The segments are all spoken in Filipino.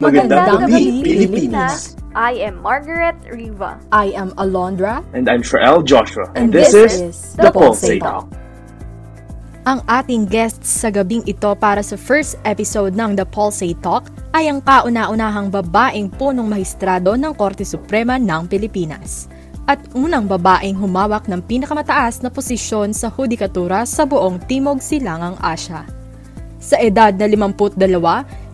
Magandang gabi, Pilipinas! I am Margaret Riva. I am Alondra. And I'm Sherelle Joshua. And, this, this is is The Pulsate Talk. Ang ating guests sa gabing ito para sa first episode ng The Pulsate Talk ay ang kauna-unahang babaeng punong mahistrado ng Korte Suprema ng Pilipinas at unang babaeng humawak ng pinakamataas na posisyon sa hudikatura sa buong Timog Silangang Asya. Sa edad na 52,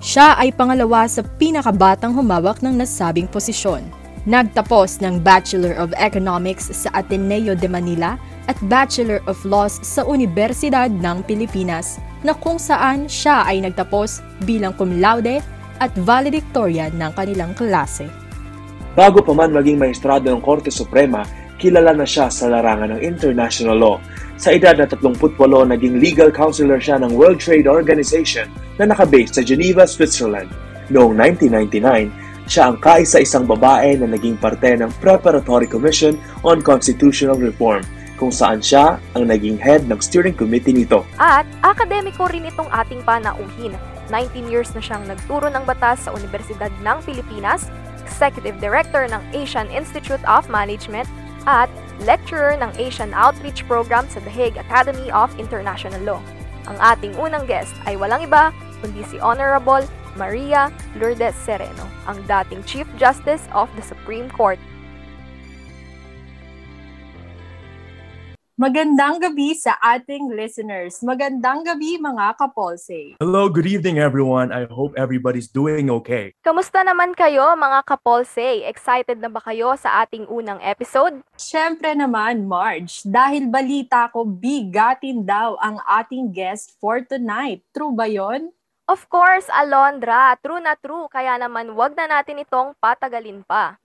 siya ay pangalawa sa pinakabatang humawak ng nasabing posisyon. Nagtapos ng Bachelor of Economics sa Ateneo de Manila at Bachelor of Laws sa Universidad ng Pilipinas na kung saan siya ay nagtapos bilang cum laude at valedictorian ng kanilang klase. Bago pa man maging maestrado ng Korte Suprema, kilala na siya sa larangan ng international law. Sa edad na 38, naging legal counselor siya ng World Trade Organization na nakabase sa Geneva, Switzerland. Noong 1999, siya ang kaisa-isang babae na naging parte ng Preparatory Commission on Constitutional Reform, kung saan siya ang naging head ng steering committee nito. At akademiko rin itong ating panauhin. 19 years na siyang nagturo ng batas sa Universidad ng Pilipinas, Executive Director ng Asian Institute of Management, at lecturer ng Asian Outreach Program sa The Hague Academy of International Law. Ang ating unang guest ay walang iba kundi si Honorable Maria Lourdes Sereno, ang dating Chief Justice of the Supreme Court. Magandang gabi sa ating listeners. Magandang gabi mga kapolse. Hello, good evening everyone. I hope everybody's doing okay. Kamusta naman kayo mga kapolse? Excited na ba kayo sa ating unang episode? Siyempre naman, Marge, dahil balita ko bigatin daw ang ating guest for tonight. True ba yon? Of course, Alondra, true na true, kaya naman wag na natin itong patagalin pa.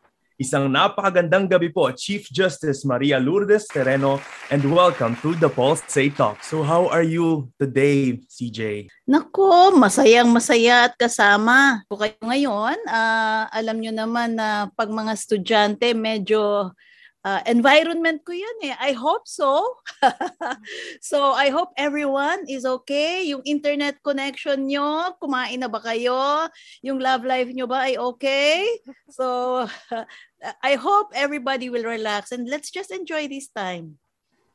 Isang napakagandang gabi po, Chief Justice Maria Lourdes Tereno, and welcome to the Pulsate Talk. So how are you today, CJ? Nako, masayang masaya at kasama ko kayo ngayon. Ah, alam nyo naman na pag mga estudyante, medyo ah, environment ko yan eh. I hope so. so I hope everyone is okay. Yung internet connection nyo, kumain na ba kayo? Yung love life nyo ba ay okay? So I hope everybody will relax and let's just enjoy this time.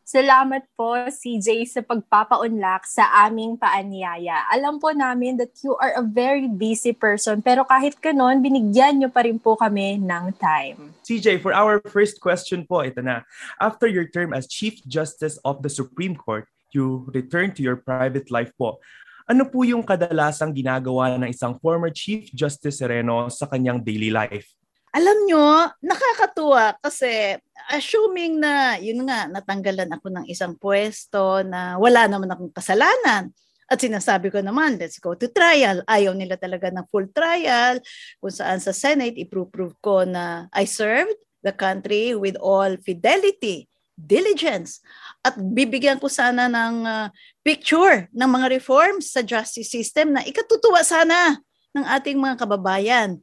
Salamat po, CJ, sa pagpapaunlak sa aming paanyaya. Alam po namin that you are a very busy person, pero kahit ganon, binigyan nyo pa rin po kami ng time. CJ, for our first question po, ito na. After your term as Chief Justice of the Supreme Court, you return to your private life po. Ano po yung kadalasang ginagawa ng isang former Chief Justice Sereno sa kanyang daily life? Alam nyo, nakakatuwa kasi assuming na, yun nga, natanggalan ako ng isang pwesto na wala naman akong kasalanan. At sinasabi ko naman, let's go to trial. Ayaw nila talaga ng full trial. Kung saan sa Senate, iprove ko na I served the country with all fidelity, diligence. At bibigyan ko sana ng uh, picture ng mga reforms sa justice system na ikatutuwa sana ng ating mga kababayan.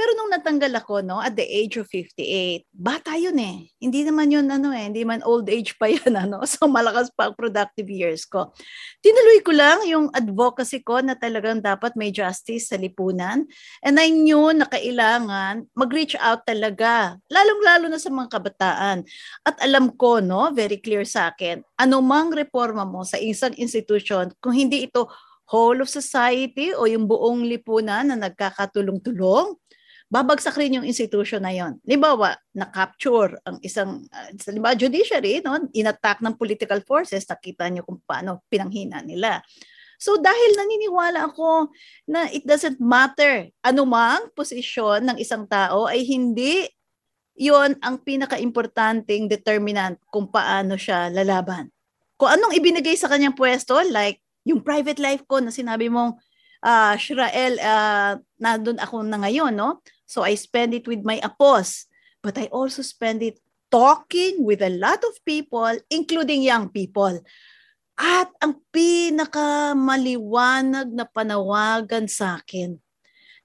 Pero nung natanggal ako, no, at the age of 58, bata yun eh. Hindi naman yun, ano eh, hindi man old age pa yan, ano. So, malakas pa ang productive years ko. Tinuloy ko lang yung advocacy ko na talagang dapat may justice sa lipunan. And I knew na kailangan mag-reach out talaga, lalong-lalo na sa mga kabataan. At alam ko, no, very clear sa akin, anumang reforma mo sa isang institution, kung hindi ito whole of society o yung buong lipunan na nagkakatulong-tulong, babagsak rin yung institution na yon. Limbawa, na-capture ang isang, uh, limbawa, judiciary, no? inattack ng political forces, nakita niyo kung paano pinanghina nila. So dahil naniniwala ako na it doesn't matter anumang posisyon ng isang tao ay hindi yon ang pinaka-importanting determinant kung paano siya lalaban. Kung anong ibinigay sa kanyang pwesto, like yung private life ko na sinabi mong, uh, Shrael, uh, nandun ako na ngayon, no? So I spend it with my apos, but I also spend it talking with a lot of people, including young people. At ang pinakamaliwanag na panawagan sa akin,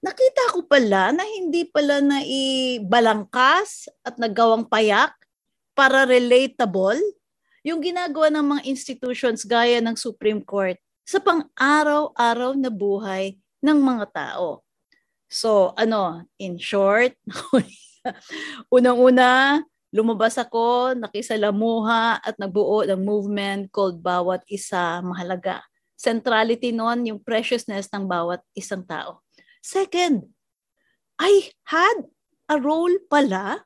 nakita ko pala na hindi pala na ibalangkas at nagawang payak para relatable yung ginagawa ng mga institutions gaya ng Supreme Court sa pang-araw-araw na buhay ng mga tao. So, ano, in short, unang-una, lumabas ako, nakisalamuha at nagbuo ng movement called Bawat Isa Mahalaga. Centrality noon, yung preciousness ng bawat isang tao. Second, I had a role pala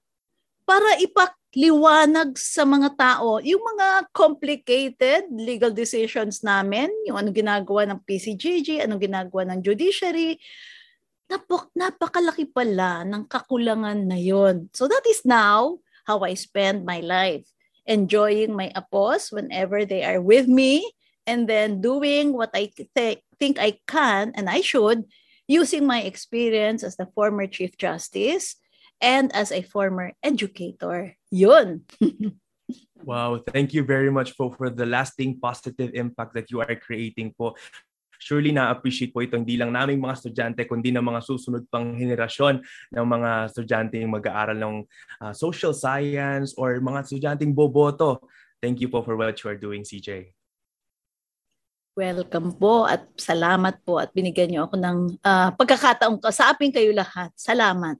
para ipakliwanag sa mga tao yung mga complicated legal decisions namin, yung anong ginagawa ng PCGG, anong ginagawa ng judiciary, napak napakalaki pala ng kakulangan na yon. So that is now how I spend my life. Enjoying my apos whenever they are with me and then doing what I th- think I can and I should using my experience as the former Chief Justice and as a former educator. Yun. wow, thank you very much po for the lasting positive impact that you are creating po. Surely na-appreciate po ito hindi lang naming mga estudyante kundi ng mga susunod pang henerasyon ng mga estudyante yung mag-aaral ng uh, social science or mga estudyanteng boboto. Thank you po for what you are doing, CJ. Welcome po at salamat po at binigyan niyo ako ng uh, pagkakataong kausapin kayo lahat. Salamat.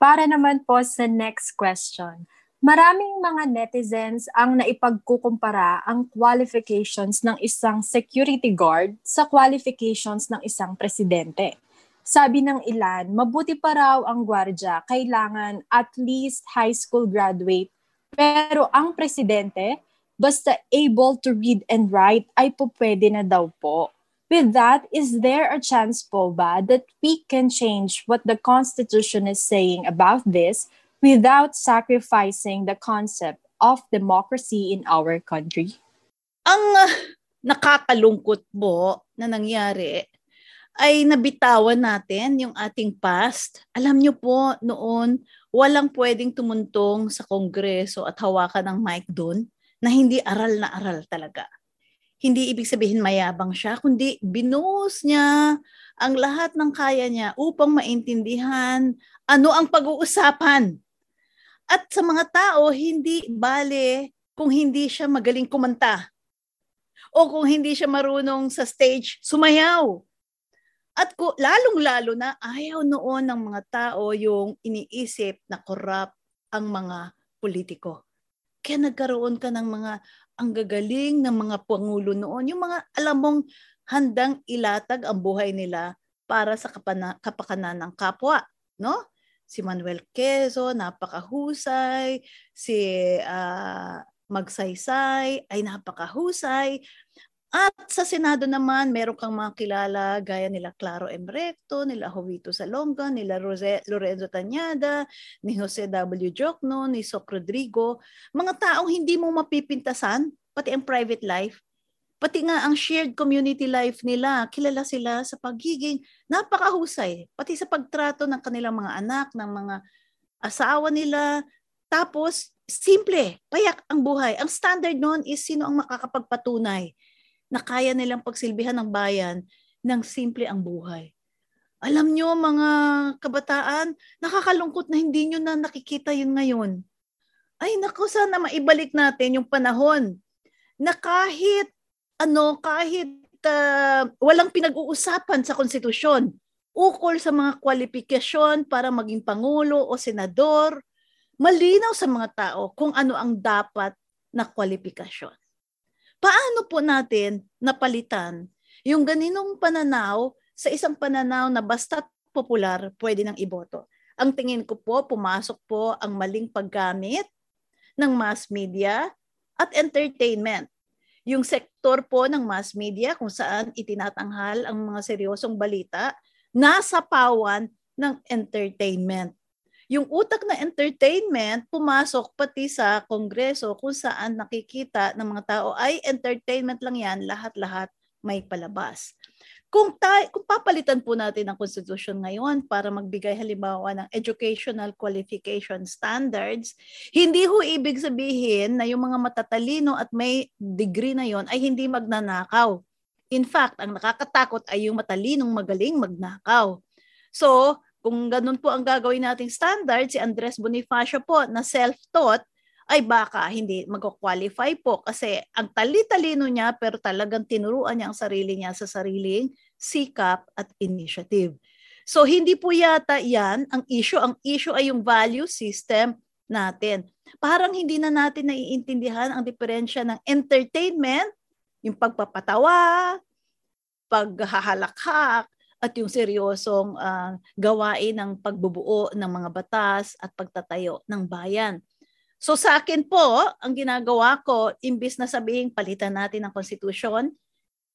Para naman po sa next question, maraming mga netizens ang naipagkukumpara ang qualifications ng isang security guard sa qualifications ng isang presidente. Sabi ng ilan, mabuti pa raw ang gwardya, kailangan at least high school graduate. Pero ang presidente, basta able to read and write ay po pwede na daw po. With that, is there a chance po ba that we can change what the Constitution is saying about this without sacrificing the concept of democracy in our country? Ang uh, nakakalungkot po na nangyari ay nabitawan natin yung ating past. Alam niyo po, noon, walang pwedeng tumuntong sa kongreso at hawakan ng mic doon na hindi aral na aral talaga hindi ibig sabihin mayabang siya, kundi binuhos niya ang lahat ng kaya niya upang maintindihan ano ang pag-uusapan. At sa mga tao, hindi bale kung hindi siya magaling kumanta o kung hindi siya marunong sa stage sumayaw. At ko, lalong-lalo na ayaw noon ng mga tao yung iniisip na corrupt ang mga politiko. Kaya nagkaroon ka ng mga ang gagaling ng mga pangulo noon, yung mga alam mong handang ilatag ang buhay nila para sa kapana, kapakanan ng kapwa, no? Si Manuel Quezon, napakahusay, si uh, Magsaysay ay napakahusay. At sa Senado naman, meron kang mga kilala gaya nila Claro M. Recto, nila Jovito Salonga, nila Rose, Lorenzo Tanyada, ni Jose W. Jokno, ni Soc Rodrigo. Mga taong hindi mo mapipintasan, pati ang private life, pati nga ang shared community life nila, kilala sila sa pagiging napakahusay, pati sa pagtrato ng kanilang mga anak, ng mga asawa nila. Tapos, simple, payak ang buhay. Ang standard noon is sino ang makakapagpatunay na kaya nilang pagsilbihan ng bayan ng simple ang buhay. Alam nyo mga kabataan, nakakalungkot na hindi nyo na nakikita yun ngayon. Ay naku, sana maibalik natin yung panahon na kahit ano, kahit uh, walang pinag-uusapan sa konstitusyon ukol sa mga kwalifikasyon para maging pangulo o senador, malinaw sa mga tao kung ano ang dapat na kwalifikasyon. Paano po natin napalitan yung ganinong pananaw sa isang pananaw na basta popular, pwede nang iboto? Ang tingin ko po, pumasok po ang maling paggamit ng mass media at entertainment. Yung sektor po ng mass media kung saan itinatanghal ang mga seryosong balita, nasa pawan ng entertainment. Yung utak na entertainment pumasok pati sa kongreso kung saan nakikita ng mga tao ay entertainment lang yan, lahat-lahat may palabas. Kung, tayo, kung papalitan po natin ang konstitusyon ngayon para magbigay halimbawa ng educational qualification standards, hindi ho ibig sabihin na yung mga matatalino at may degree na yon ay hindi magnanakaw. In fact, ang nakakatakot ay yung matalinong magaling magnakaw. So, kung ganun po ang gagawin nating standard, si Andres Bonifacio po na self-taught ay baka hindi mag-qualify po kasi ang tali-talino niya pero talagang tinuruan niya ang sarili niya sa sariling sikap at initiative. So hindi po yata yan ang issue. Ang issue ay yung value system natin. Parang hindi na natin naiintindihan ang diferensya ng entertainment, yung pagpapatawa, paghahalakhak, at yung seryosong uh, gawain ng pagbubuo ng mga batas at pagtatayo ng bayan. So sa akin po, ang ginagawa ko, imbis na sabihin palitan natin ang konstitusyon,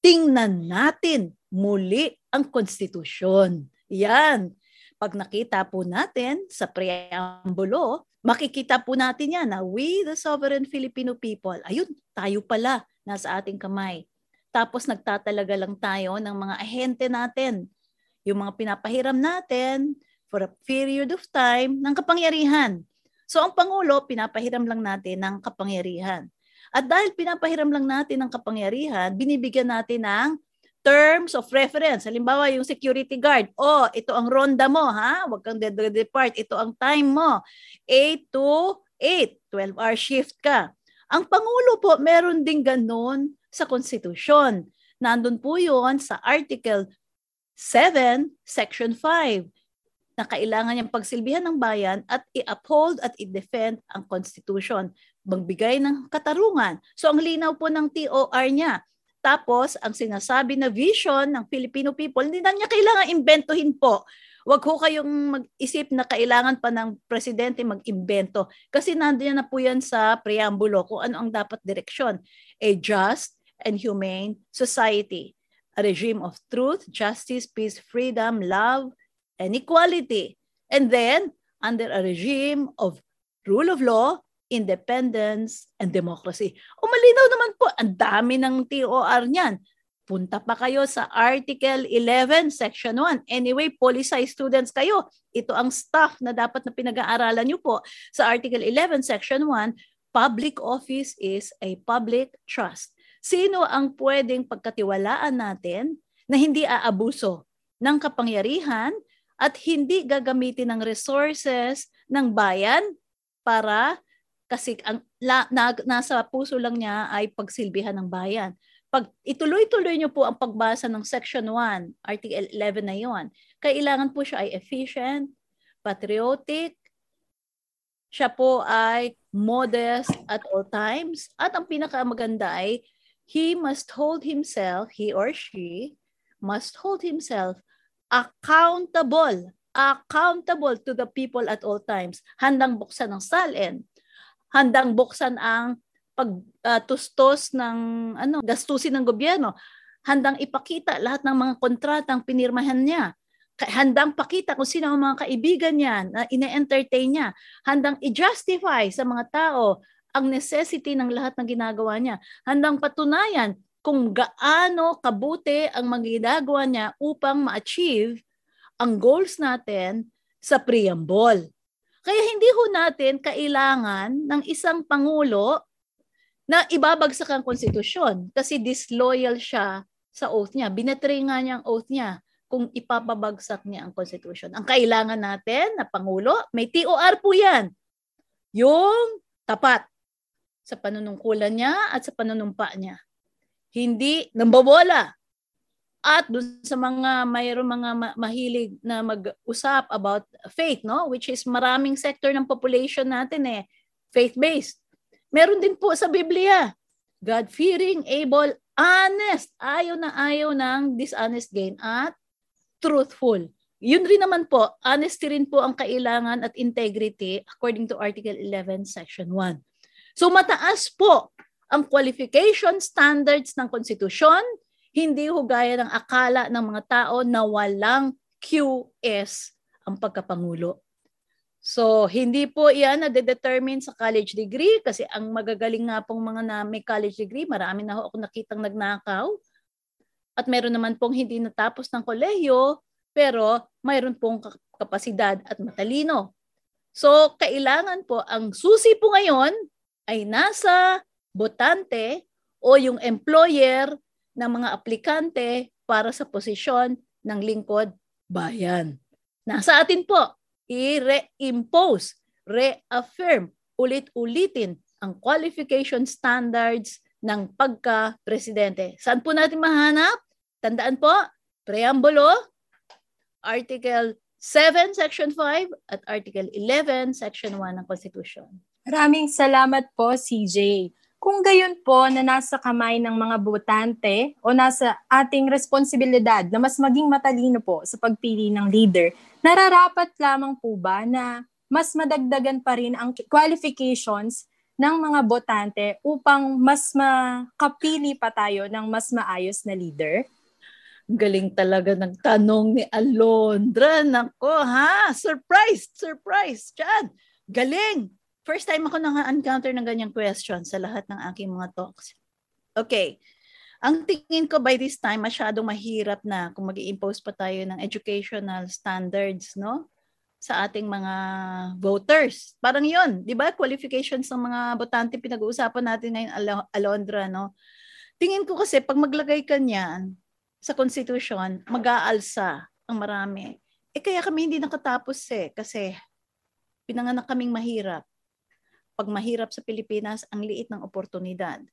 tingnan natin muli ang konstitusyon. Yan. Pag nakita po natin sa preambulo, makikita po natin yan na we the sovereign Filipino people, ayun, tayo pala nasa ating kamay. Tapos nagtatalaga lang tayo ng mga ahente natin yung mga pinapahiram natin for a period of time ng kapangyarihan. So ang Pangulo, pinapahiram lang natin ng kapangyarihan. At dahil pinapahiram lang natin ng kapangyarihan, binibigyan natin ng terms of reference. Halimbawa, yung security guard. Oh, ito ang ronda mo, ha? Huwag kang depart. Ito ang time mo. 8 to 8. 12-hour shift ka. Ang Pangulo po, meron din ganun sa konstitusyon. Nandun po yun sa Article 7, Section 5, na kailangan niyang pagsilbihan ng bayan at i-uphold at i-defend ang Constitution, magbigay ng katarungan. So ang linaw po ng TOR niya. Tapos, ang sinasabi na vision ng Filipino people, hindi na niya kailangan imbentohin po. Huwag ho kayong mag-isip na kailangan pa ng presidente mag-imbento. Kasi nandiyan na po yan sa preambulo kung ano ang dapat direksyon. A just and humane society a regime of truth, justice, peace, freedom, love, and equality. And then, under a regime of rule of law, independence, and democracy. O malinaw naman po, ang dami ng TOR niyan. Punta pa kayo sa Article 11, Section 1. Anyway, policy students kayo. Ito ang stuff na dapat na pinag-aaralan nyo po. Sa Article 11, Section 1, public office is a public trust. Sino ang pwedeng pagkatiwalaan natin na hindi aabuso ng kapangyarihan at hindi gagamitin ng resources ng bayan para kasi ang la, na, nasa puso lang niya ay pagsilbihan ng bayan. Pag ituloy-tuloy niyo po ang pagbasa ng Section 1, Article 11 na 'yon, kailangan po siya ay efficient, patriotic, siya po ay modest at all times, at ang pinakamaganda ay he must hold himself, he or she must hold himself accountable, accountable to the people at all times. Handang buksan ang salin, handang buksan ang pagtustos uh, ng ano, gastusin ng gobyerno, handang ipakita lahat ng mga kontratang pinirmahan niya, handang pakita kung sino ang mga kaibigan niya na ine-entertain niya, handang i-justify sa mga tao ang necessity ng lahat ng ginagawa niya. Handang patunayan kung gaano kabuti ang magigagawa niya upang ma-achieve ang goals natin sa preamble. Kaya hindi ho natin kailangan ng isang pangulo na ibabagsak ang konstitusyon kasi disloyal siya sa oath niya. Binetray nga niya ang oath niya kung ipapabagsak niya ang konstitusyon. Ang kailangan natin na pangulo, may TOR po yan. Yung tapat sa panunungkulan niya at sa panunumpa niya. Hindi nambabola. At dun sa mga mayroong mga mahilig na mag-usap about faith, no? Which is maraming sector ng population natin eh, faith-based. Meron din po sa Biblia. God-fearing, able, honest. Ayaw na ayaw ng dishonest gain at truthful. Yun rin naman po, honesty rin po ang kailangan at integrity according to Article 11, Section 1. So mataas po ang qualification standards ng konstitusyon, hindi ho gaya ng akala ng mga tao na walang QS ang pagkapangulo. So, hindi po yan na determine sa college degree kasi ang magagaling nga pong mga na may college degree, marami na ho ako nakitang nagnakaw. At meron naman pong hindi natapos ng kolehiyo, pero mayroon pong kapasidad at matalino. So, kailangan po, ang susi po ngayon ay nasa botante o yung employer ng mga aplikante para sa posisyon ng lingkod bayan. Nasa atin po, i-reimpose, reaffirm, ulit-ulitin ang qualification standards ng pagka-presidente. Saan po natin mahanap? Tandaan po, preambulo, Article 7, Section 5, at Article 11, Section 1 ng Constitution. Maraming salamat po, CJ. Kung gayon po na nasa kamay ng mga botante o nasa ating responsibilidad na mas maging matalino po sa pagpili ng leader, nararapat lamang po ba na mas madagdagan pa rin ang qualifications ng mga botante upang mas makapili pa tayo ng mas maayos na leader? Galing talaga ng tanong ni Alondra. Nako ha, surprise, surprise. Chad, galing. First time ako nang encounter ng ganyang question sa lahat ng aking mga talks. Okay. Ang tingin ko by this time, masyadong mahirap na kung mag impose pa tayo ng educational standards, no? sa ating mga voters. Parang 'yon, 'di ba? Qualifications ng mga botante pinag-uusapan natin ngayon Al- Alondra, no? Tingin ko kasi pag maglagay ka niyan sa constitution, mag-aalsa ang marami. Eh kaya kami hindi nakatapos eh kasi pinanganak kaming mahirap. Pag mahirap sa Pilipinas, ang liit ng oportunidad.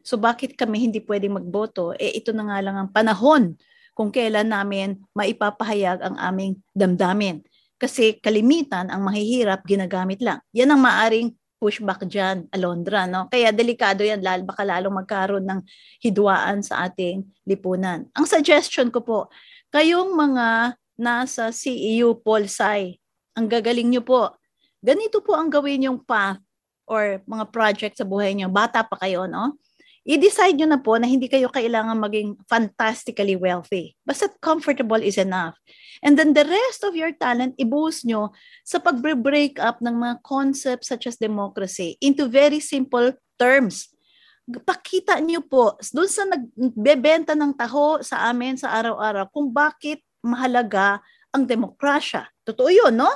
So bakit kami hindi pwedeng magboto? Eh ito na nga lang ang panahon kung kailan namin maipapahayag ang aming damdamin kasi kalimitan ang mahihirap ginagamit lang. Yan ang maaring pushback dyan, Alondra. No? Kaya delikado yan, lalo, baka lalong magkaroon ng hidwaan sa ating lipunan. Ang suggestion ko po, kayong mga nasa CEU Polsai, ang gagaling nyo po, ganito po ang gawin yung path or mga project sa buhay nyo. Bata pa kayo, no? i-decide nyo na po na hindi kayo kailangan maging fantastically wealthy. Basta comfortable is enough. And then the rest of your talent, i-boost nyo sa pag-break up ng mga concepts such as democracy into very simple terms. Pakita nyo po, doon sa nagbebenta ng taho sa amin sa araw-araw, kung bakit mahalaga ang demokrasya. Totoo yun, no?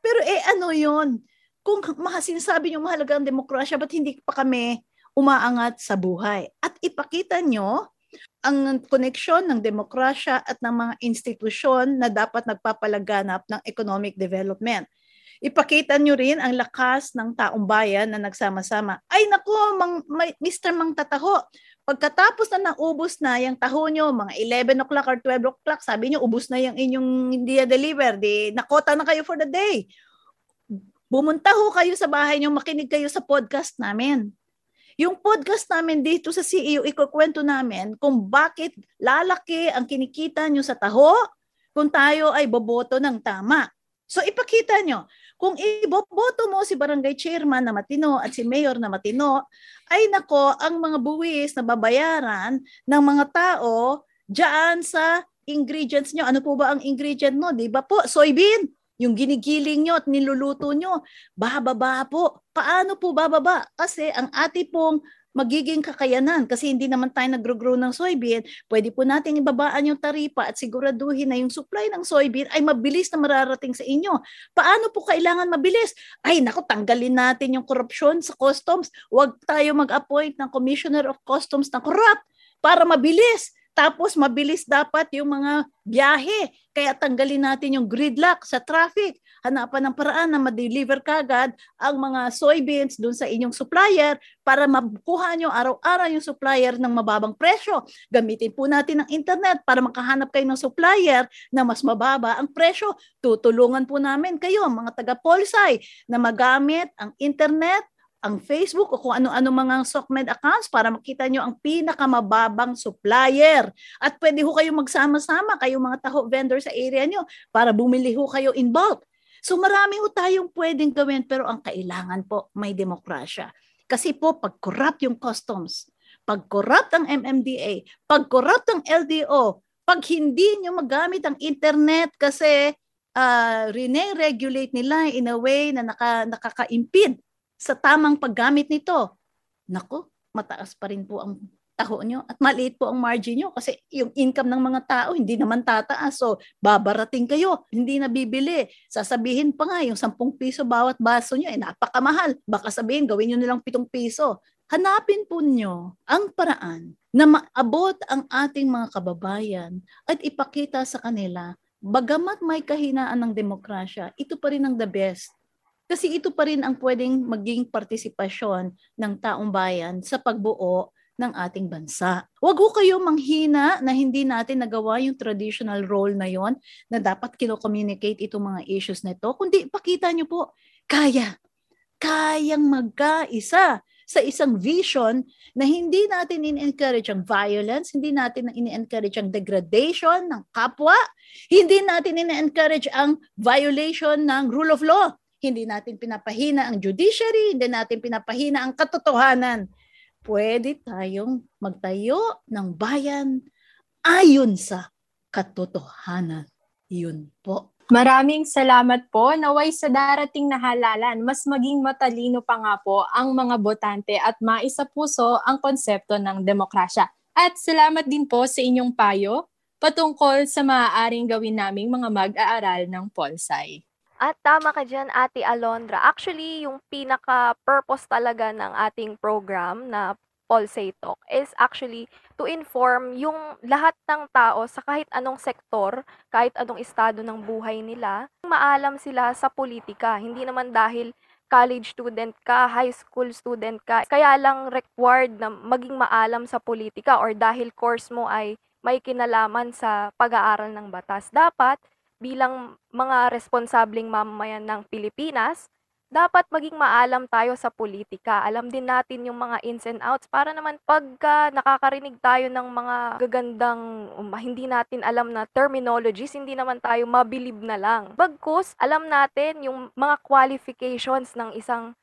Pero eh ano yun? Kung sinasabi nyo mahalaga ang demokrasya, ba't hindi pa kami umaangat sa buhay. At ipakita nyo ang koneksyon ng demokrasya at ng mga institusyon na dapat nagpapalaganap ng economic development. Ipakita nyo rin ang lakas ng taong bayan na nagsama-sama. Ay naku, mang, may, Mr. Mang Tataho, pagkatapos na naubos na yung taho nyo, mga 11 o'clock or 12 o'clock, sabi nyo, ubos na yung inyong hindi deliver, di nakota na kayo for the day. Bumunta ho kayo sa bahay nyo, makinig kayo sa podcast namin. Yung podcast namin dito sa CEO, ikukwento namin kung bakit lalaki ang kinikita nyo sa taho kung tayo ay boboto ng tama. So ipakita nyo, kung iboboto mo si barangay chairman na matino at si mayor na matino, ay nako, ang mga buwis na babayaran ng mga tao diyan sa ingredients nyo. Ano po ba ang ingredient mo? Di ba po? Soybean yung ginigiling nyo at niluluto nyo, bababa po. Paano po bababa? Kasi ang ati pong magiging kakayanan kasi hindi naman tayo nagro-grow ng soybean, pwede po nating ibabaan yung taripa at siguraduhin na yung supply ng soybean ay mabilis na mararating sa inyo. Paano po kailangan mabilis? Ay nako, tanggalin natin yung korupsyon sa customs. Huwag tayo mag-appoint ng Commissioner of Customs na corrupt para mabilis. Tapos mabilis dapat yung mga biyahe. Kaya tanggalin natin yung gridlock sa traffic. Hanapan ng paraan na ma-deliver kagad ang mga soybeans dun sa inyong supplier para makuha nyo araw-araw yung supplier ng mababang presyo. Gamitin po natin ang internet para makahanap kayo ng supplier na mas mababa ang presyo. Tutulungan po namin kayo, mga taga-Polsai, na magamit ang internet ang Facebook o kung ano-ano mga SOCMED accounts para makita nyo ang pinakamababang supplier. At pwede ho kayo magsama-sama, kayo mga taho vendor sa area nyo para bumili ho kayo in bulk. So marami ho tayong pwedeng gawin pero ang kailangan po may demokrasya. Kasi po pag corrupt yung customs, pag corrupt ang MMDA, pag corrupt ang LDO, pag hindi nyo magamit ang internet kasi uh, rene-regulate nila in a way na naka, nakaka-impede sa tamang paggamit nito, nako, mataas pa rin po ang taho nyo at maliit po ang margin nyo kasi yung income ng mga tao hindi naman tataas. So, babarating kayo, hindi na bibili. Sasabihin pa nga yung 10 piso bawat baso nyo, eh napakamahal. Baka sabihin, gawin nyo nilang 7 piso. Hanapin po nyo ang paraan na maabot ang ating mga kababayan at ipakita sa kanila, bagamat may kahinaan ng demokrasya, ito pa rin ang the best Kasi ito pa rin ang pwedeng maging partisipasyon ng taong bayan sa pagbuo ng ating bansa. Huwag ho kayo manghina na hindi natin nagawa yung traditional role na yon na dapat kino-communicate itong mga issues na ito. Kundi pakita nyo po, kaya, kayang magkaisa sa isang vision na hindi natin in-encourage ang violence, hindi natin in-encourage ang degradation ng kapwa, hindi natin in-encourage ang violation ng rule of law, hindi natin pinapahina ang judiciary, hindi natin pinapahina ang katotohanan pwede tayong magtayo ng bayan ayon sa katotohanan. Yun po. Maraming salamat po. Naway sa darating na halalan, mas maging matalino pa nga po ang mga botante at maisa puso ang konsepto ng demokrasya. At salamat din po sa inyong payo patungkol sa maaaring gawin naming mga mag-aaral ng Polsai. At tama ka dyan, Ate Alondra. Actually, yung pinaka-purpose talaga ng ating program na Polsay Talk is actually to inform yung lahat ng tao sa kahit anong sektor, kahit anong estado ng buhay nila, maalam sila sa politika. Hindi naman dahil college student ka, high school student ka, kaya lang required na maging maalam sa politika or dahil course mo ay may kinalaman sa pag-aaral ng batas. Dapat bilang mga responsableng mamamayan ng Pilipinas, dapat maging maalam tayo sa politika. Alam din natin yung mga ins and outs para naman pagka nakakarinig tayo ng mga gagandang um, hindi natin alam na terminologies, hindi naman tayo mabilib na lang. Bagkus, alam natin yung mga qualifications ng isang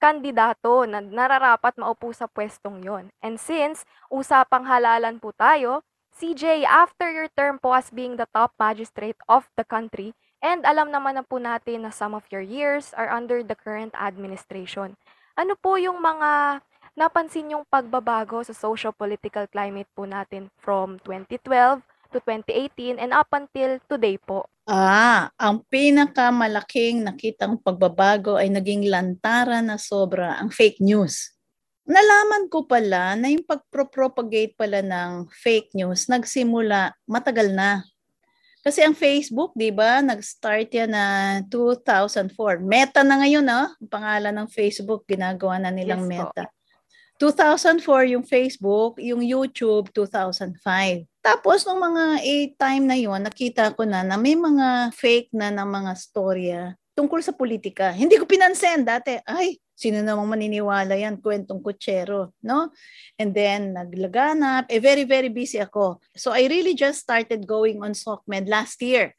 kandidato na nararapat maupo sa pwestong yon. And since usapang halalan po tayo, CJ, after your term po as being the top magistrate of the country, and alam naman na po natin na some of your years are under the current administration, ano po yung mga napansin yung pagbabago sa social-political climate po natin from 2012 to 2018 and up until today po? Ah, ang pinakamalaking nakitang pagbabago ay naging lantaran na sobra ang fake news nalaman ko pala na yung pagpro-propagate pala ng fake news nagsimula matagal na. Kasi ang Facebook, 'di ba, nag-start yan na 2004. Meta na ngayon, no? Ang pangalan ng Facebook ginagawa na nilang yes, Meta. Po. 2004 yung Facebook, yung YouTube 2005. Tapos nung mga 8 time na yon, nakita ko na na may mga fake na ng mga storya tungkol sa politika. Hindi ko pinansin dati. Ay, Sino namang maniniwala yan? Kwentong kutsero, no? And then, naglaganap. Eh, very, very busy ako. So, I really just started going on SOCMED last year.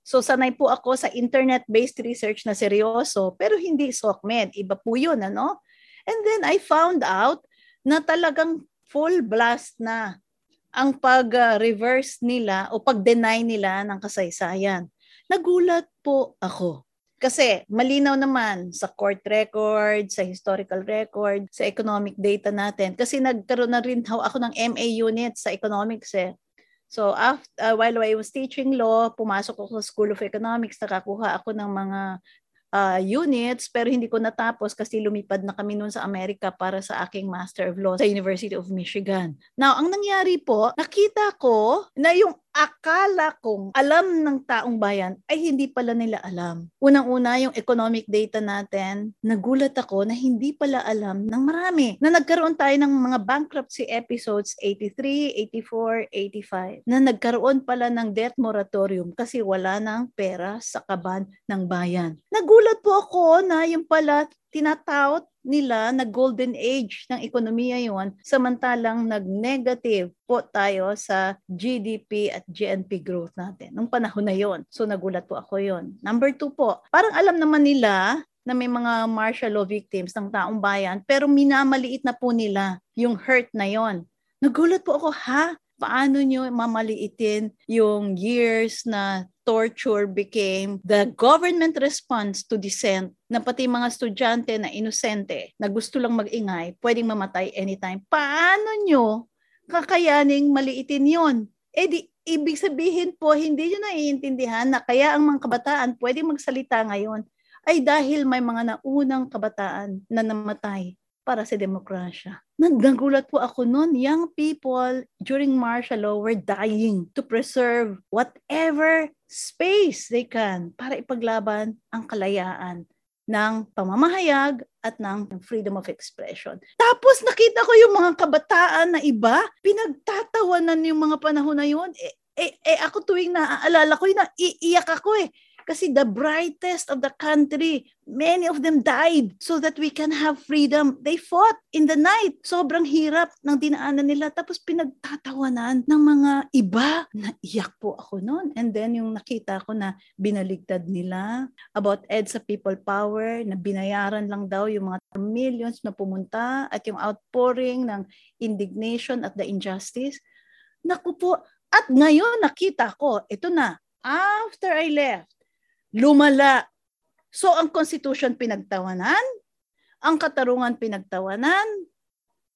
So, sanay po ako sa internet-based research na seryoso, pero hindi SOCMED. Iba po yun, ano? And then, I found out na talagang full blast na ang pag-reverse nila o pag-deny nila ng kasaysayan. Nagulat po ako kasi malinaw naman sa court record, sa historical record, sa economic data natin. Kasi nagkaroon na rin ako ng MA unit sa economics eh. So after, uh, while I was teaching law, pumasok ako sa School of Economics, nakakuha ako ng mga uh, units pero hindi ko natapos kasi lumipad na kami noon sa Amerika para sa aking Master of Law sa University of Michigan. Now, ang nangyari po, nakita ko na yung akala kong alam ng taong bayan ay hindi pala nila alam. Unang-una, yung economic data natin, nagulat ako na hindi pala alam ng marami. Na nagkaroon tayo ng mga bankruptcy episodes 83, 84, 85 na nagkaroon pala ng debt moratorium kasi wala ng pera sa kaban ng bayan. Nagulat po ako na yung pala tinatawag nila na golden age ng ekonomiya yon samantalang nag-negative po tayo sa GDP at GNP growth natin nung panahon na yon. So nagulat po ako yon. Number two po, parang alam naman nila na may mga martial law victims ng taong bayan pero minamaliit na po nila yung hurt na yon. Nagulat po ako, ha? Paano nyo mamaliitin yung years na torture became the government response to dissent na pati mga estudyante na inosente na gusto lang mag-ingay, pwedeng mamatay anytime. Paano nyo kakayaning maliitin yon? Eh di, ibig sabihin po, hindi nyo naiintindihan na kaya ang mga kabataan pwedeng magsalita ngayon ay dahil may mga naunang kabataan na namatay para sa demokrasya. Nagnagulat po ako noon, young people during martial law were dying to preserve whatever space they can para ipaglaban ang kalayaan ng pamamahayag at ng freedom of expression. Tapos nakita ko yung mga kabataan na iba, pinagtatawanan yung mga panahon na yun. Eh, eh, eh ako tuwing naaalala ko, na iiyak ako eh. Kasi the brightest of the country, many of them died so that we can have freedom. They fought in the night. Sobrang hirap ng dinaanan nila. Tapos pinagtatawanan ng mga iba. Naiyak po ako noon. And then yung nakita ko na binaligtad nila about EDSA People Power, na binayaran lang daw yung mga millions na pumunta at yung outpouring ng indignation at the injustice. Naku po, at ngayon nakita ko, ito na, after I left, lumala. So ang constitution pinagtawanan, ang katarungan pinagtawanan,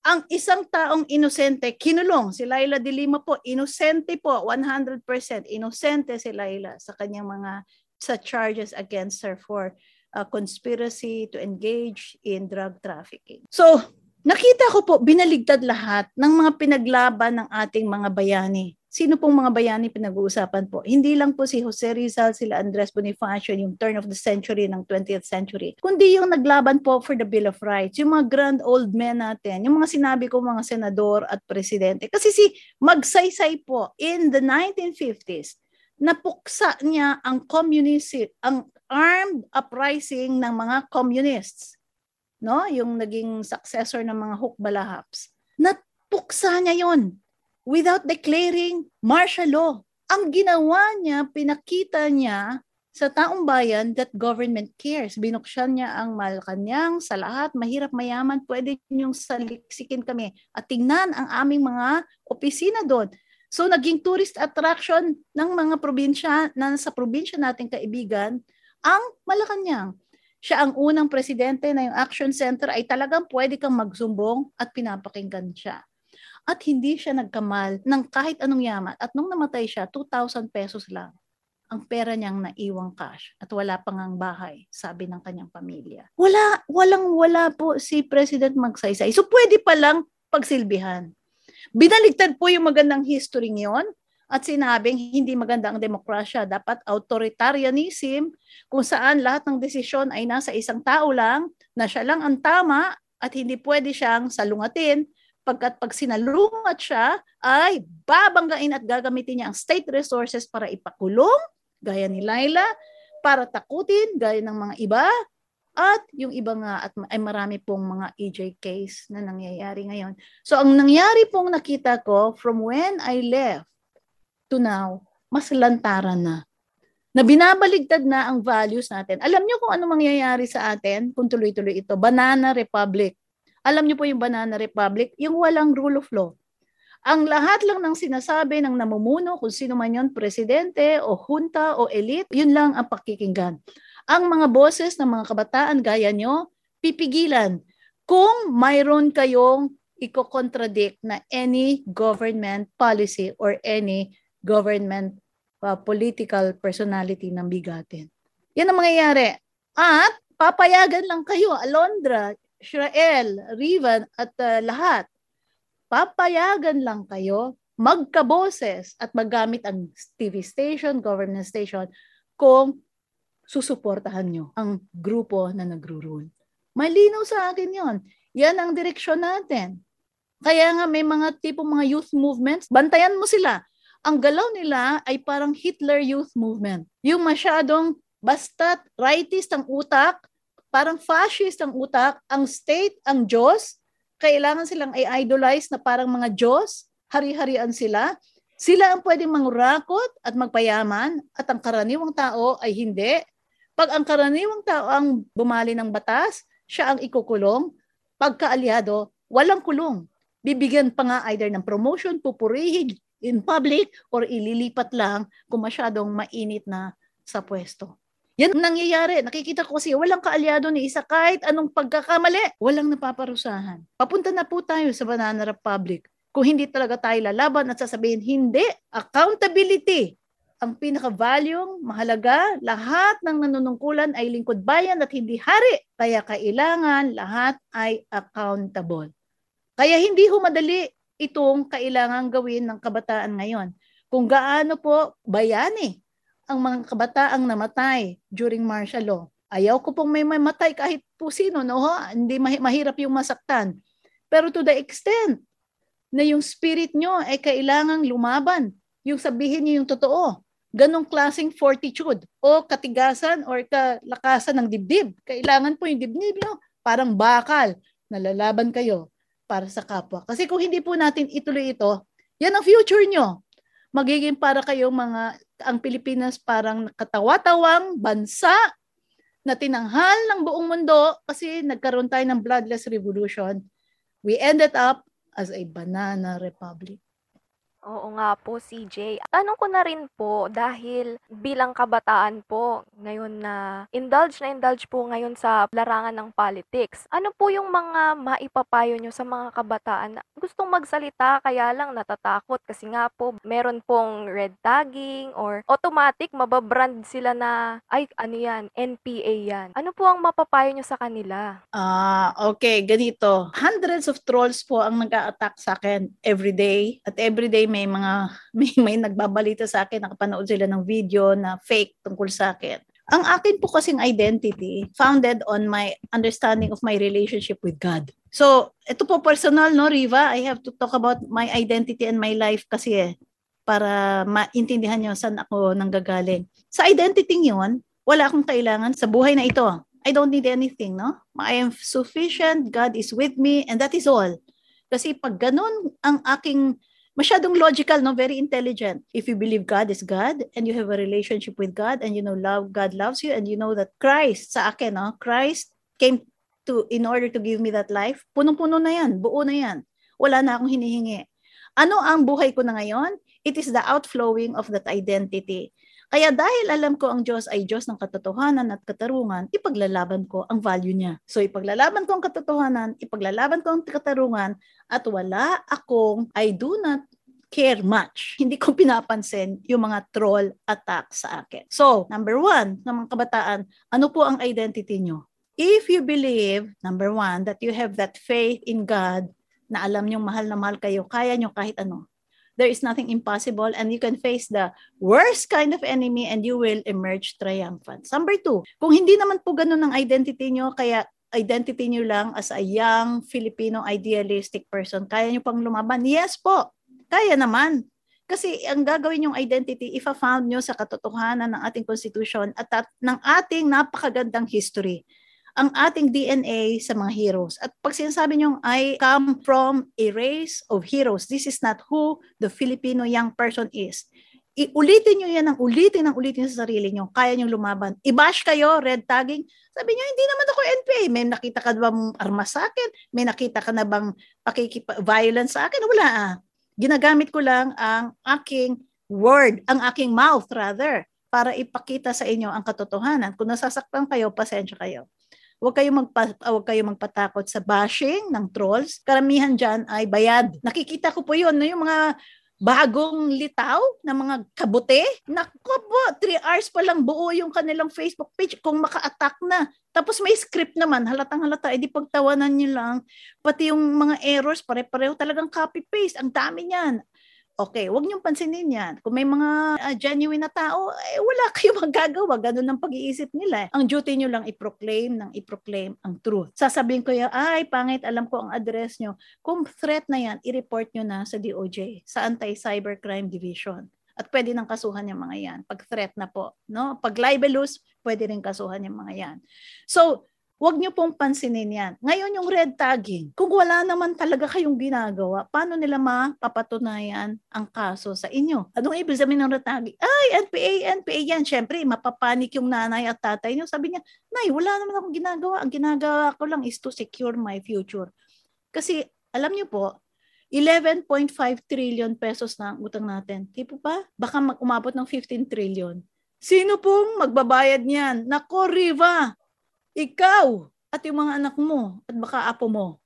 ang isang taong inosente kinulong. Si Laila de Lima po, inosente po, 100% inosente si Laila sa kanyang mga sa charges against her for uh, conspiracy to engage in drug trafficking. So, nakita ko po binaligtad lahat ng mga pinaglaban ng ating mga bayani Sino pong mga bayani pinag-uusapan po? Hindi lang po si Jose Rizal, sila Andres Bonifacio, yung turn of the century ng 20th century, kundi yung naglaban po for the Bill of Rights, yung mga grand old men natin, yung mga sinabi ko mga senador at presidente. Kasi si Magsaysay po, in the 1950s, napuksa niya ang communist, ang armed uprising ng mga communists. No? Yung naging successor ng mga hukbalahaps. Napuksa niya yon without declaring martial law. Ang ginawa niya, pinakita niya sa taong bayan that government cares. Binuksan niya ang Malacanang sa lahat, mahirap mayaman, pwede niyong saliksikin kami at tingnan ang aming mga opisina doon. So naging tourist attraction ng mga probinsya na sa probinsya nating kaibigan ang Malacanang. Siya ang unang presidente na yung Action Center ay talagang pwede kang magsumbong at pinapakinggan siya at hindi siya nagkamal ng kahit anong yaman. At nung namatay siya, 2,000 pesos lang ang pera niyang naiwang cash at wala pang ang bahay, sabi ng kanyang pamilya. Wala, walang wala po si President Magsaysay. So pwede pa lang pagsilbihan. Binaligtad po yung magandang history ngayon at sinabing hindi maganda ang demokrasya. Dapat authoritarianism kung saan lahat ng desisyon ay nasa isang tao lang, na siya lang ang tama at hindi pwede siyang salungatin pagkat pag sinalungat siya, ay babanggain at gagamitin niya ang state resources para ipakulong, gaya ni Laila, para takutin, gaya ng mga iba, at yung iba nga at ay marami pong mga EJ case na nangyayari ngayon. So ang nangyari pong nakita ko from when I left to now, mas lantaran na. Na binabaligtad na ang values natin. Alam niyo kung ano mangyayari sa atin kung tuloy-tuloy ito? Banana Republic. Alam niyo po yung Banana Republic, yung walang rule of law. Ang lahat lang ng sinasabi ng namumuno, kung sino man yon presidente o junta o elite, yun lang ang pakikinggan. Ang mga boses ng mga kabataan gaya nyo, pipigilan kung mayroon kayong iko-contradict na any government policy or any government uh, political personality ng bigatin. Yan ang mangyayari. At papayagan lang kayo, Alondra, Israel, Rivan at uh, lahat, papayagan lang kayo magkaboses at maggamit ang TV station, government station kung susuportahan nyo ang grupo na nagro-rule. Malinaw sa akin yon. Yan ang direksyon natin. Kaya nga may mga tipong mga youth movements, bantayan mo sila. Ang galaw nila ay parang Hitler Youth Movement. Yung masyadong basta't rightist ang utak, parang fascist ang utak, ang state, ang Diyos, kailangan silang i-idolize na parang mga Diyos, hari-harian sila. Sila ang pwedeng mangurakot at magpayaman at ang karaniwang tao ay hindi. Pag ang karaniwang tao ang bumali ng batas, siya ang ikukulong. Pagkaalyado, walang kulong. Bibigyan pa nga either ng promotion, pupurihin in public, or ililipat lang kung masyadong mainit na sa pwesto. Yan nangyayari. Nakikita ko kasi walang kaalyado ni isa kahit anong pagkakamali. Walang napaparusahan. Papunta na po tayo sa Banana Republic. Kung hindi talaga tayo lalaban at sasabihin, hindi. Accountability. Ang pinaka-value, mahalaga, lahat ng nanunungkulan ay lingkod bayan at hindi hari. Kaya kailangan lahat ay accountable. Kaya hindi humadali itong kailangan gawin ng kabataan ngayon. Kung gaano po bayani ang mga kabataang namatay during martial law. Ayaw ko pong may mamatay kahit po sino, no? Hindi mahirap yung masaktan. Pero to the extent na yung spirit nyo ay kailangang lumaban, yung sabihin niyo yung totoo, ganong klaseng fortitude o katigasan or kalakasan ng dibdib. Kailangan po yung dibdib nyo, parang bakal, nalalaban kayo para sa kapwa. Kasi kung hindi po natin ituloy ito, yan ang future nyo. Magiging para kayo mga, ang Pilipinas parang katawa-tawang bansa na tinanghal ng buong mundo kasi nagkaroon tayo ng bloodless revolution. We ended up as a banana republic. Oo nga po, CJ. Tanong ko na rin po dahil bilang kabataan po ngayon na indulge na indulge po ngayon sa larangan ng politics. Ano po yung mga maipapayo nyo sa mga kabataan na gustong magsalita kaya lang natatakot kasi nga po meron pong red tagging or automatic mababrand sila na ay ano yan, NPA yan. Ano po ang mapapayo nyo sa kanila? Ah, okay, ganito. Hundreds of trolls po ang nag-a-attack sa akin every day at every day may mga may, may nagbabalita sa akin, nakapanood sila ng video na fake tungkol sa akin. Ang akin po kasing identity founded on my understanding of my relationship with God. So, ito po personal, no, Riva? I have to talk about my identity and my life kasi eh, para maintindihan nyo saan ako nanggagaling. Sa identity yun, wala akong kailangan sa buhay na ito. I don't need anything, no? I am sufficient, God is with me, and that is all. Kasi pag ganun ang aking masyadong logical, no? Very intelligent. If you believe God is God and you have a relationship with God and you know love God loves you and you know that Christ sa akin, no? Christ came to in order to give me that life. Punong-puno na 'yan, buo na 'yan. Wala na akong hinihingi. Ano ang buhay ko na ngayon? It is the outflowing of that identity. Kaya dahil alam ko ang Diyos ay Diyos ng katotohanan at katarungan, ipaglalaban ko ang value niya. So ipaglalaban ko ang katotohanan, ipaglalaban ko ang katarungan, at wala akong I do not care much. Hindi ko pinapansin yung mga troll attack sa akin. So, number one, ng mga kabataan, ano po ang identity nyo? If you believe, number one, that you have that faith in God, na alam nyo mahal na mahal kayo, kaya nyo kahit ano there is nothing impossible and you can face the worst kind of enemy and you will emerge triumphant. Number two, kung hindi naman po ganun ang identity nyo, kaya identity nyo lang as a young Filipino idealistic person, kaya nyo pang lumaban? Yes po, kaya naman. Kasi ang gagawin yung identity, ifa-found nyo sa katotohanan ng ating constitution at, at ng ating napakagandang history ang ating DNA sa mga heroes. At pag sinasabi nyo, I come from a race of heroes, this is not who the Filipino young person is. Iulitin nyo yan ang ulitin ang ulitin sa sarili nyo. Kaya nyo lumaban. I-bash kayo, red tagging. Sabi nyo, hindi naman ako NPA. May nakita ka bang armas sa akin? May nakita ka na bang pakikip-violence sa akin? Wala ah. Ginagamit ko lang ang aking word, ang aking mouth rather, para ipakita sa inyo ang katotohanan. Kung nasasaktan kayo, pasensya kayo. Huwag kayong, magpa, huwag kayong magpatakot sa bashing ng trolls. Karamihan dyan ay bayad. Nakikita ko po yun, no, yung mga bagong litaw na mga kabute. Naku po, 3 hours pa lang buo yung kanilang Facebook page kung maka-attack na. Tapos may script naman, halatang halata, edi pagtawanan nyo lang. Pati yung mga errors, pare-pareho talagang copy-paste. Ang dami niyan. Okay, wag niyong pansinin yan. Kung may mga uh, genuine na tao, eh, wala kayong magagawa. Ganun ang pag-iisip nila. Ang duty niyo lang i-proclaim ng i-proclaim ang truth. Sasabihin ko yan, ay, pangit, alam ko ang address niyo. Kung threat na yan, i-report niyo na sa DOJ, sa Anti-Cybercrime Division. At pwede nang kasuhan yung mga yan. Pag threat na po. No? Pag libelous, pwede rin kasuhan yung mga yan. So, Huwag niyo pong pansinin yan. Ngayon yung red tagging, kung wala naman talaga kayong ginagawa, paano nila mapapatunayan ang kaso sa inyo? Anong ibig sabihin ng red tagging? Ay, NPA, NPA yan. Siyempre, mapapanik yung nanay at tatay niyo. Sabi niya, Nay, wala naman akong ginagawa. Ang ginagawa ko lang is to secure my future. Kasi, alam niyo po, 11.5 trillion pesos na ang utang natin. Di po ba? Baka umabot ng 15 trillion. Sino pong magbabayad niyan? Nako, Riva, ikaw at yung mga anak mo at baka apo mo.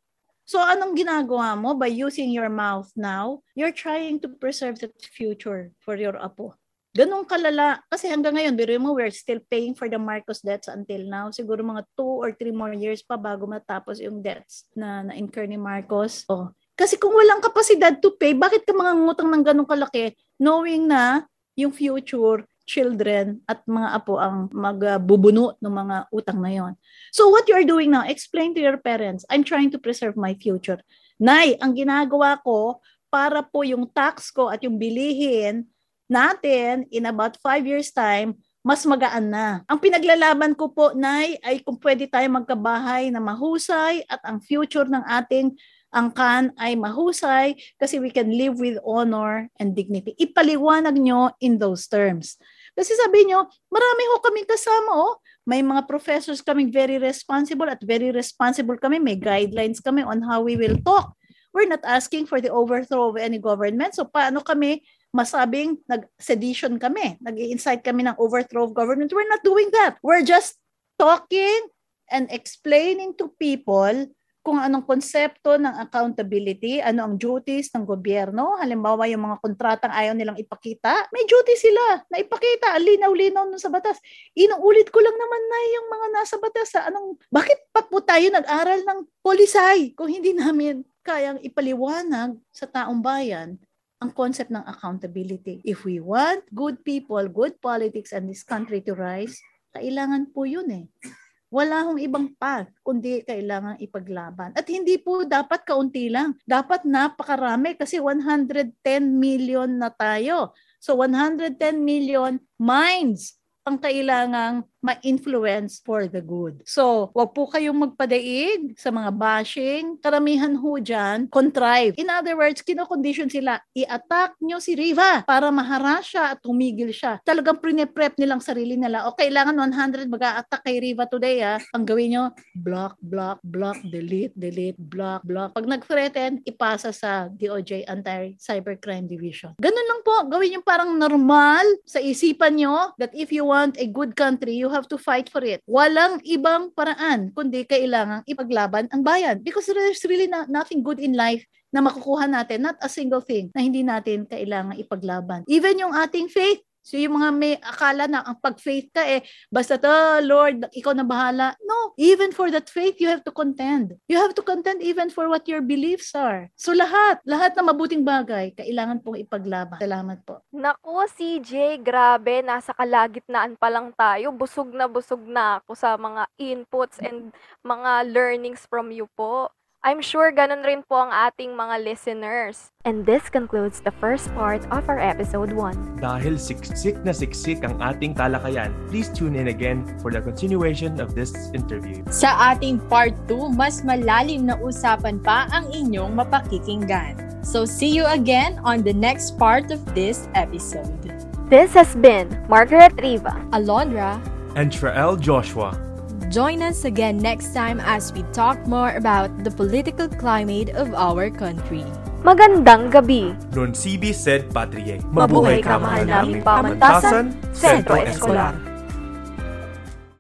So anong ginagawa mo by using your mouth now? You're trying to preserve the future for your apo. Ganong kalala. Kasi hanggang ngayon, biro mo, we're still paying for the Marcos debts until now. Siguro mga 2 or 3 more years pa bago matapos yung debts na na-incur ni Marcos. Oh. Kasi kung walang kapasidad to pay, bakit ka mga ngutang ng ganong kalaki knowing na yung future children at mga apo ang magbubuno ng mga utang na yon. So what you are doing now, explain to your parents, I'm trying to preserve my future. Nay, ang ginagawa ko para po yung tax ko at yung bilihin natin in about five years time, mas magaan na. Ang pinaglalaban ko po, Nay, ay kung pwede tayo magkabahay na mahusay at ang future ng ating angkan ay mahusay kasi we can live with honor and dignity. Ipaliwanag nyo in those terms. Kasi sabi nyo, marami ho kaming kasama, oh. May mga professors kaming very responsible at very responsible kami. May guidelines kami on how we will talk. We're not asking for the overthrow of any government. So paano kami masabing nag-sedition kami? Nag-incite kami ng overthrow of government? We're not doing that. We're just talking and explaining to people kung anong konsepto ng accountability, ano ang duties ng gobyerno. Halimbawa, yung mga kontratang ayaw nilang ipakita, may duty sila na ipakita. Linaw-linaw nun sa batas. Inuulit ko lang naman na yung mga nasa batas. Sa anong, bakit pa po tayo nag-aral ng polisay kung hindi namin kayang ipaliwanag sa taong bayan ang concept ng accountability. If we want good people, good politics, and this country to rise, kailangan po yun eh. Wala hong ibang path, kundi kailangan ipaglaban. At hindi po dapat kaunti lang. Dapat napakarami kasi 110 million na tayo. So 110 million minds ang kailangang ma-influence for the good. So, wag po kayong magpadaig sa mga bashing. Karamihan ho dyan, contrive. In other words, kinocondition sila, i-attack nyo si Riva para maharas siya at tumigil siya. Talagang pre-prep nilang sarili nila. O kailangan 100 mag-a-attack kay Riva today ah. Ang gawin nyo, block, block, block, delete, delete, block, block. Pag nag-threaten, ipasa sa DOJ Anti-Cybercrime Division. Ganun lang po. Gawin yung parang normal sa isipan nyo that if you want a good country, you have to fight for it. Walang ibang paraan kundi kailangang ipaglaban ang bayan because there's really not, nothing good in life na makukuha natin, not a single thing na hindi natin kailangan ipaglaban. Even yung ating faith, So yung mga may akala na ang pag-faith ka eh, basta to, Lord, ikaw na bahala. No, even for that faith, you have to contend. You have to contend even for what your beliefs are. So lahat, lahat na mabuting bagay, kailangan pong ipaglaban. Salamat po. Naku, CJ, grabe, nasa kalagitnaan pa lang tayo. Busog na busog na ako sa mga inputs and mga learnings from you po. I'm sure ganun rin po ang ating mga listeners. And this concludes the first part of our episode 1. Dahil siksik na siksik ang ating talakayan, please tune in again for the continuation of this interview. Sa ating part 2, mas malalim na usapan pa ang inyong mapakikinggan. So see you again on the next part of this episode. This has been Margaret Riva. Alondra, And Trael Joshua. Join us again next time as we talk more about the political climate of our country. Magandang gabi. Non sibi sed patriae. Mabuhay ka, mahal naming pamantasan, Sentro Escolar.